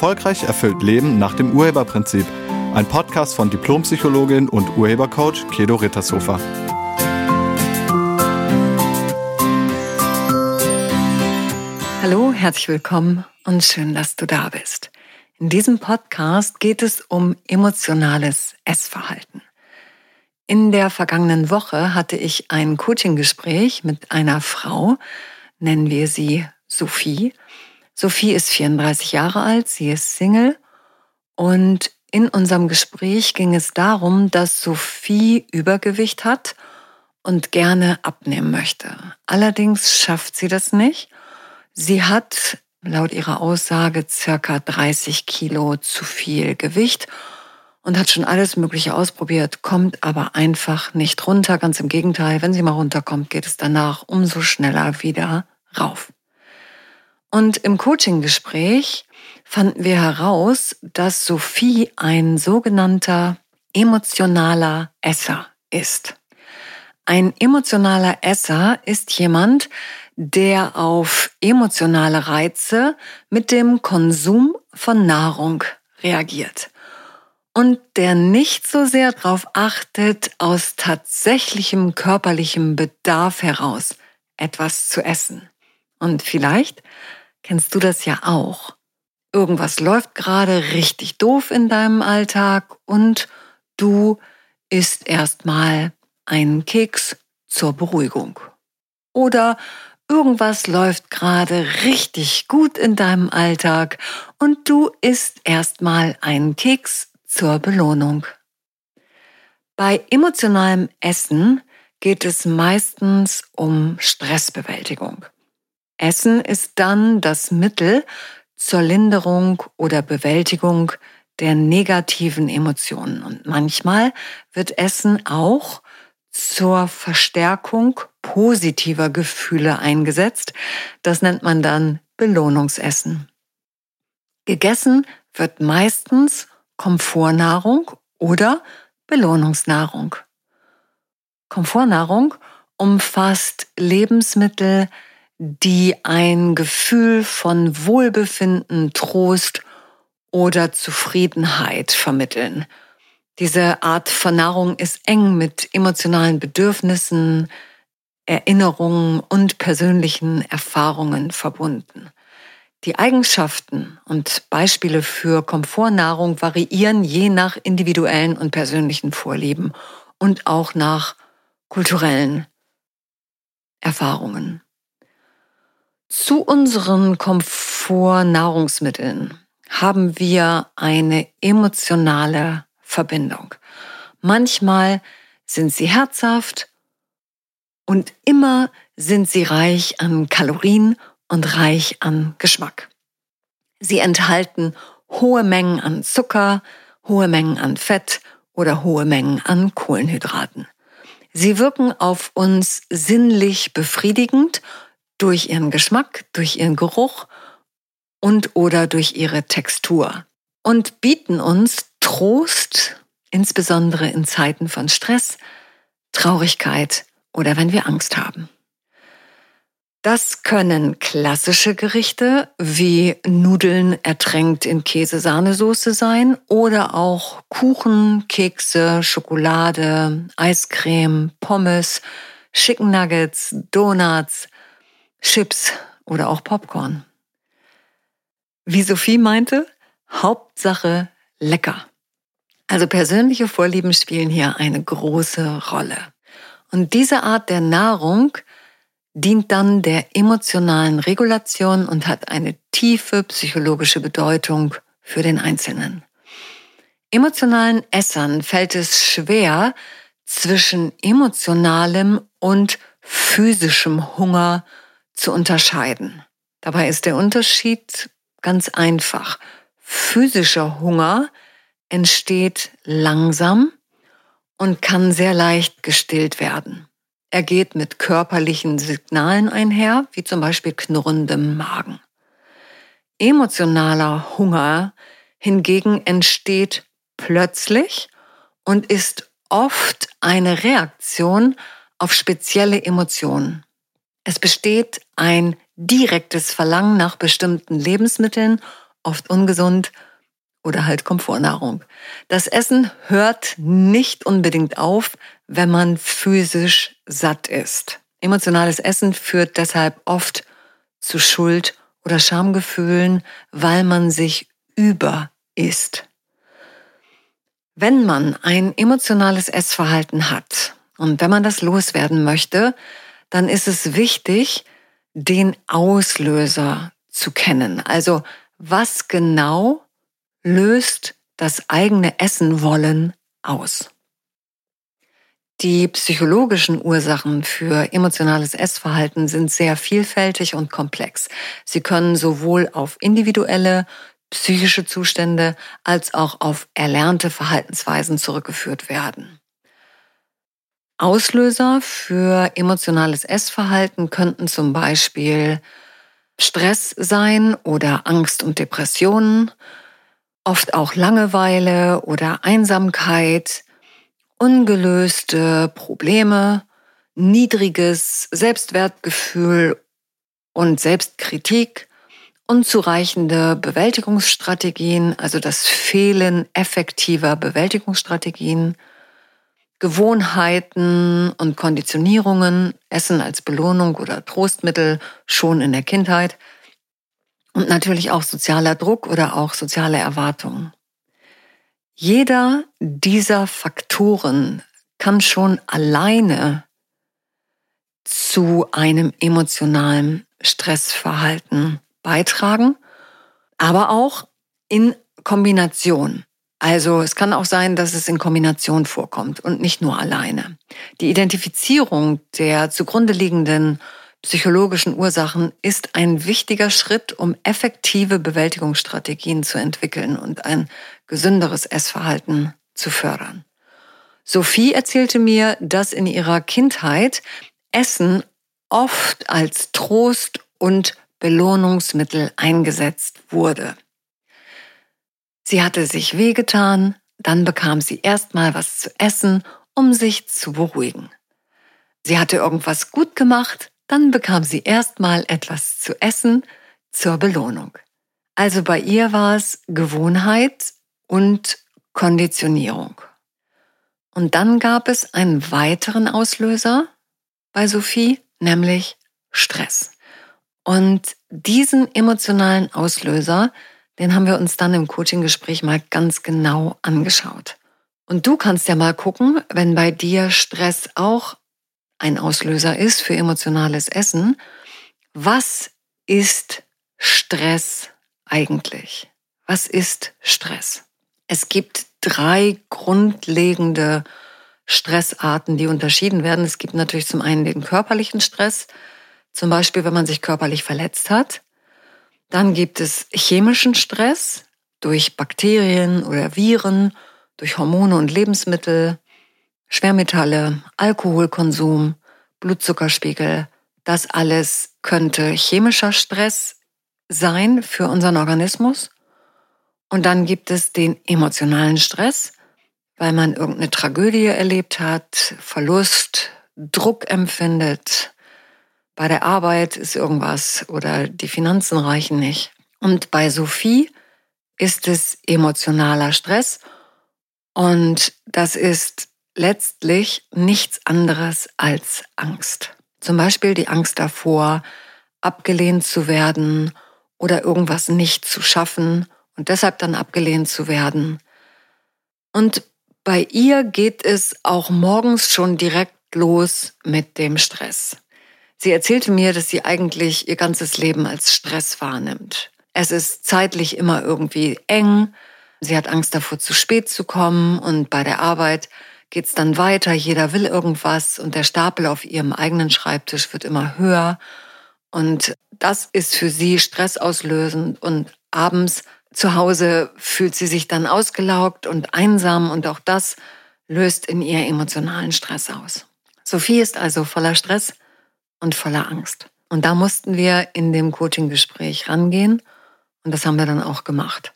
Erfolgreich erfüllt Leben nach dem Urheberprinzip. Ein Podcast von Diplompsychologin und Urhebercoach Kedo Rittershofer. Hallo, herzlich willkommen und schön, dass du da bist. In diesem Podcast geht es um emotionales Essverhalten. In der vergangenen Woche hatte ich ein Coaching-Gespräch mit einer Frau, nennen wir sie Sophie. Sophie ist 34 Jahre alt, sie ist Single und in unserem Gespräch ging es darum, dass Sophie Übergewicht hat und gerne abnehmen möchte. Allerdings schafft sie das nicht. Sie hat laut ihrer Aussage circa 30 Kilo zu viel Gewicht und hat schon alles Mögliche ausprobiert, kommt aber einfach nicht runter. Ganz im Gegenteil, wenn sie mal runterkommt, geht es danach umso schneller wieder rauf. Und im Coaching-Gespräch fanden wir heraus, dass Sophie ein sogenannter emotionaler Esser ist. Ein emotionaler Esser ist jemand, der auf emotionale Reize mit dem Konsum von Nahrung reagiert und der nicht so sehr darauf achtet, aus tatsächlichem körperlichem Bedarf heraus etwas zu essen. Und vielleicht kennst du das ja auch. Irgendwas läuft gerade richtig doof in deinem Alltag und du isst erstmal einen Keks zur Beruhigung. Oder irgendwas läuft gerade richtig gut in deinem Alltag und du isst erstmal einen Keks zur Belohnung. Bei emotionalem Essen geht es meistens um Stressbewältigung. Essen ist dann das Mittel zur Linderung oder Bewältigung der negativen Emotionen. Und manchmal wird Essen auch zur Verstärkung positiver Gefühle eingesetzt. Das nennt man dann Belohnungsessen. Gegessen wird meistens Komfortnahrung oder Belohnungsnahrung. Komfortnahrung umfasst Lebensmittel, die ein Gefühl von Wohlbefinden, Trost oder Zufriedenheit vermitteln. Diese Art von Nahrung ist eng mit emotionalen Bedürfnissen, Erinnerungen und persönlichen Erfahrungen verbunden. Die Eigenschaften und Beispiele für Komfortnahrung variieren je nach individuellen und persönlichen Vorlieben und auch nach kulturellen Erfahrungen. Zu unseren Komfortnahrungsmitteln haben wir eine emotionale Verbindung. Manchmal sind sie herzhaft und immer sind sie reich an Kalorien und reich an Geschmack. Sie enthalten hohe Mengen an Zucker, hohe Mengen an Fett oder hohe Mengen an Kohlenhydraten. Sie wirken auf uns sinnlich befriedigend durch ihren Geschmack, durch ihren Geruch und oder durch ihre Textur und bieten uns Trost, insbesondere in Zeiten von Stress, Traurigkeit oder wenn wir Angst haben. Das können klassische Gerichte wie Nudeln ertränkt in Käsesahnesoße sein oder auch Kuchen, Kekse, Schokolade, Eiscreme, Pommes, Chicken Nuggets, Donuts, Chips oder auch Popcorn. Wie Sophie meinte, Hauptsache lecker. Also persönliche Vorlieben spielen hier eine große Rolle. Und diese Art der Nahrung dient dann der emotionalen Regulation und hat eine tiefe psychologische Bedeutung für den Einzelnen. Emotionalen Essern fällt es schwer, zwischen emotionalem und physischem Hunger zu unterscheiden. Dabei ist der Unterschied ganz einfach. Physischer Hunger entsteht langsam und kann sehr leicht gestillt werden. Er geht mit körperlichen Signalen einher, wie zum Beispiel knurrendem Magen. Emotionaler Hunger hingegen entsteht plötzlich und ist oft eine Reaktion auf spezielle Emotionen. Es besteht ein direktes Verlangen nach bestimmten Lebensmitteln oft ungesund oder halt Komfortnahrung. Das Essen hört nicht unbedingt auf, wenn man physisch satt ist. Emotionales Essen führt deshalb oft zu Schuld oder Schamgefühlen, weil man sich über isst. Wenn man ein emotionales Essverhalten hat und wenn man das loswerden möchte, dann ist es wichtig, den Auslöser zu kennen. Also was genau löst das eigene Essen wollen aus? Die psychologischen Ursachen für emotionales Essverhalten sind sehr vielfältig und komplex. Sie können sowohl auf individuelle psychische Zustände als auch auf erlernte Verhaltensweisen zurückgeführt werden. Auslöser für emotionales Essverhalten könnten zum Beispiel Stress sein oder Angst und Depressionen, oft auch Langeweile oder Einsamkeit, ungelöste Probleme, niedriges Selbstwertgefühl und Selbstkritik, unzureichende Bewältigungsstrategien, also das Fehlen effektiver Bewältigungsstrategien, Gewohnheiten und Konditionierungen, Essen als Belohnung oder Trostmittel schon in der Kindheit und natürlich auch sozialer Druck oder auch soziale Erwartungen. Jeder dieser Faktoren kann schon alleine zu einem emotionalen Stressverhalten beitragen, aber auch in Kombination. Also es kann auch sein, dass es in Kombination vorkommt und nicht nur alleine. Die Identifizierung der zugrunde liegenden psychologischen Ursachen ist ein wichtiger Schritt, um effektive Bewältigungsstrategien zu entwickeln und ein gesünderes Essverhalten zu fördern. Sophie erzählte mir, dass in ihrer Kindheit Essen oft als Trost und Belohnungsmittel eingesetzt wurde. Sie hatte sich wehgetan, dann bekam sie erstmal was zu essen, um sich zu beruhigen. Sie hatte irgendwas gut gemacht, dann bekam sie erstmal etwas zu essen zur Belohnung. Also bei ihr war es Gewohnheit und Konditionierung. Und dann gab es einen weiteren Auslöser bei Sophie, nämlich Stress. Und diesen emotionalen Auslöser, den haben wir uns dann im Coaching-Gespräch mal ganz genau angeschaut. Und du kannst ja mal gucken, wenn bei dir Stress auch ein Auslöser ist für emotionales Essen. Was ist Stress eigentlich? Was ist Stress? Es gibt drei grundlegende Stressarten, die unterschieden werden. Es gibt natürlich zum einen den körperlichen Stress, zum Beispiel wenn man sich körperlich verletzt hat. Dann gibt es chemischen Stress durch Bakterien oder Viren, durch Hormone und Lebensmittel. Schwermetalle, Alkoholkonsum, Blutzuckerspiegel, das alles könnte chemischer Stress sein für unseren Organismus. Und dann gibt es den emotionalen Stress, weil man irgendeine Tragödie erlebt hat, Verlust, Druck empfindet, bei der Arbeit ist irgendwas oder die Finanzen reichen nicht. Und bei Sophie ist es emotionaler Stress und das ist letztlich nichts anderes als Angst. Zum Beispiel die Angst davor, abgelehnt zu werden oder irgendwas nicht zu schaffen und deshalb dann abgelehnt zu werden. Und bei ihr geht es auch morgens schon direkt los mit dem Stress. Sie erzählte mir, dass sie eigentlich ihr ganzes Leben als Stress wahrnimmt. Es ist zeitlich immer irgendwie eng. Sie hat Angst davor, zu spät zu kommen und bei der Arbeit geht's dann weiter, jeder will irgendwas und der Stapel auf ihrem eigenen Schreibtisch wird immer höher. Und das ist für sie stressauslösend und abends zu Hause fühlt sie sich dann ausgelaugt und einsam und auch das löst in ihr emotionalen Stress aus. Sophie ist also voller Stress und voller Angst. Und da mussten wir in dem Coaching-Gespräch rangehen und das haben wir dann auch gemacht.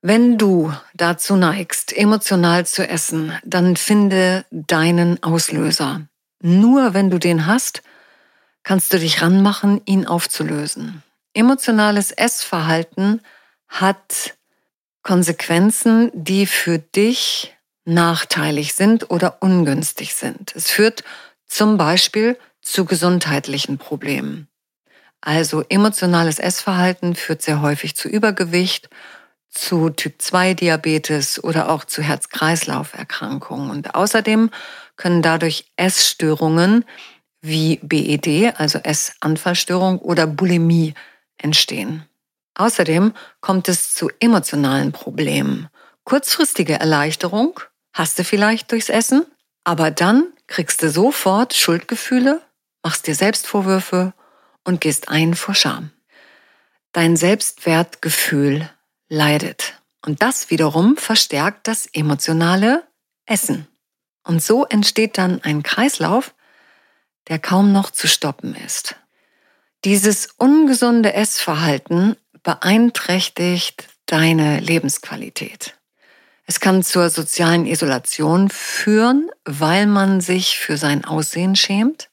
Wenn du dazu neigst, emotional zu essen, dann finde deinen Auslöser. Nur wenn du den hast, kannst du dich ranmachen, ihn aufzulösen. Emotionales Essverhalten hat Konsequenzen, die für dich nachteilig sind oder ungünstig sind. Es führt zum Beispiel zu gesundheitlichen Problemen. Also emotionales Essverhalten führt sehr häufig zu Übergewicht, zu Typ-2-Diabetes oder auch zu Herz-Kreislauf-Erkrankungen. Und außerdem können dadurch Essstörungen wie BED, also Essanfallstörung oder Bulimie entstehen. Außerdem kommt es zu emotionalen Problemen. Kurzfristige Erleichterung hast du vielleicht durchs Essen, aber dann kriegst du sofort Schuldgefühle, machst dir Selbstvorwürfe und gehst ein vor Scham. Dein Selbstwertgefühl leidet. Und das wiederum verstärkt das emotionale Essen. Und so entsteht dann ein Kreislauf, der kaum noch zu stoppen ist. Dieses ungesunde Essverhalten beeinträchtigt deine Lebensqualität. Es kann zur sozialen Isolation führen, weil man sich für sein Aussehen schämt.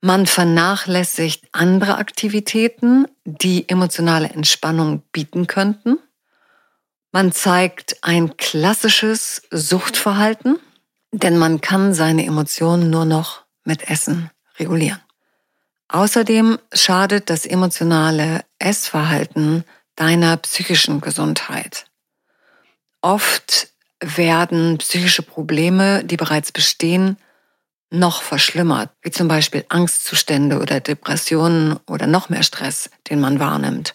Man vernachlässigt andere Aktivitäten, die emotionale Entspannung bieten könnten. Man zeigt ein klassisches Suchtverhalten, denn man kann seine Emotionen nur noch mit Essen regulieren. Außerdem schadet das emotionale Essverhalten deiner psychischen Gesundheit. Oft werden psychische Probleme, die bereits bestehen, noch verschlimmert, wie zum Beispiel Angstzustände oder Depressionen oder noch mehr Stress, den man wahrnimmt.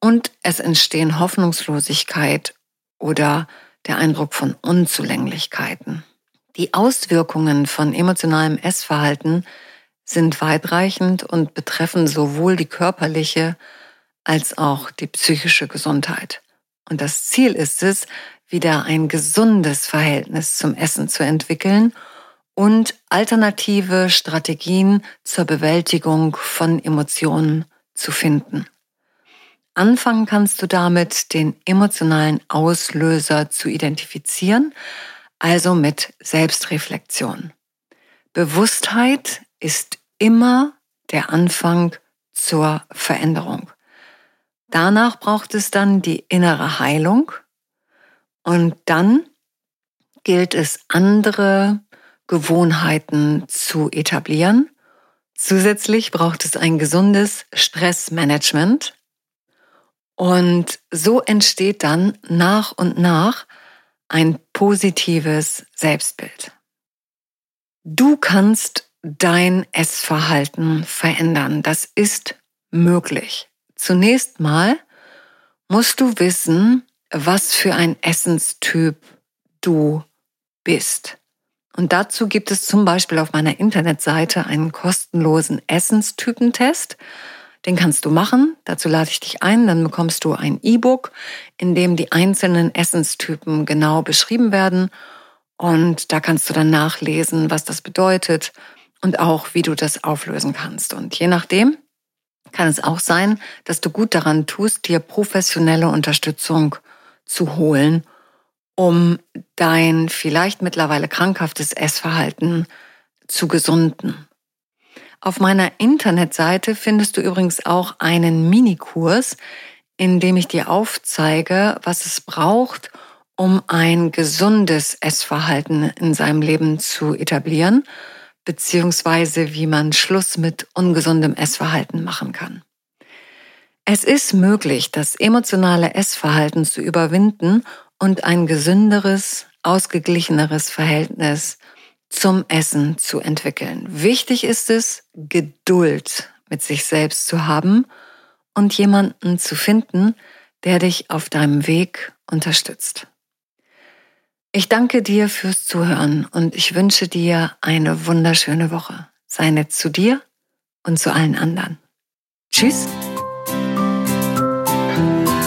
Und es entstehen Hoffnungslosigkeit oder der Eindruck von Unzulänglichkeiten. Die Auswirkungen von emotionalem Essverhalten sind weitreichend und betreffen sowohl die körperliche als auch die psychische Gesundheit. Und das Ziel ist es, wieder ein gesundes Verhältnis zum Essen zu entwickeln und alternative Strategien zur Bewältigung von Emotionen zu finden. Anfangen kannst du damit, den emotionalen Auslöser zu identifizieren, also mit Selbstreflexion. Bewusstheit ist immer der Anfang zur Veränderung. Danach braucht es dann die innere Heilung und dann gilt es, andere Gewohnheiten zu etablieren. Zusätzlich braucht es ein gesundes Stressmanagement. Und so entsteht dann nach und nach ein positives Selbstbild. Du kannst dein Essverhalten verändern. Das ist möglich. Zunächst mal musst du wissen, was für ein Essenstyp du bist. Und dazu gibt es zum Beispiel auf meiner Internetseite einen kostenlosen Essenstypentest. Den kannst du machen. Dazu lade ich dich ein. Dann bekommst du ein E-Book, in dem die einzelnen Essenstypen genau beschrieben werden. Und da kannst du dann nachlesen, was das bedeutet und auch, wie du das auflösen kannst. Und je nachdem kann es auch sein, dass du gut daran tust, dir professionelle Unterstützung zu holen, um dein vielleicht mittlerweile krankhaftes Essverhalten zu gesunden. Auf meiner Internetseite findest du übrigens auch einen Minikurs, in dem ich dir aufzeige, was es braucht, um ein gesundes Essverhalten in seinem Leben zu etablieren, beziehungsweise wie man Schluss mit ungesundem Essverhalten machen kann. Es ist möglich, das emotionale Essverhalten zu überwinden und ein gesünderes, ausgeglicheneres Verhältnis zum Essen zu entwickeln. Wichtig ist es, Geduld mit sich selbst zu haben und jemanden zu finden, der dich auf deinem Weg unterstützt. Ich danke dir fürs Zuhören und ich wünsche dir eine wunderschöne Woche. Sei nett zu dir und zu allen anderen. Tschüss.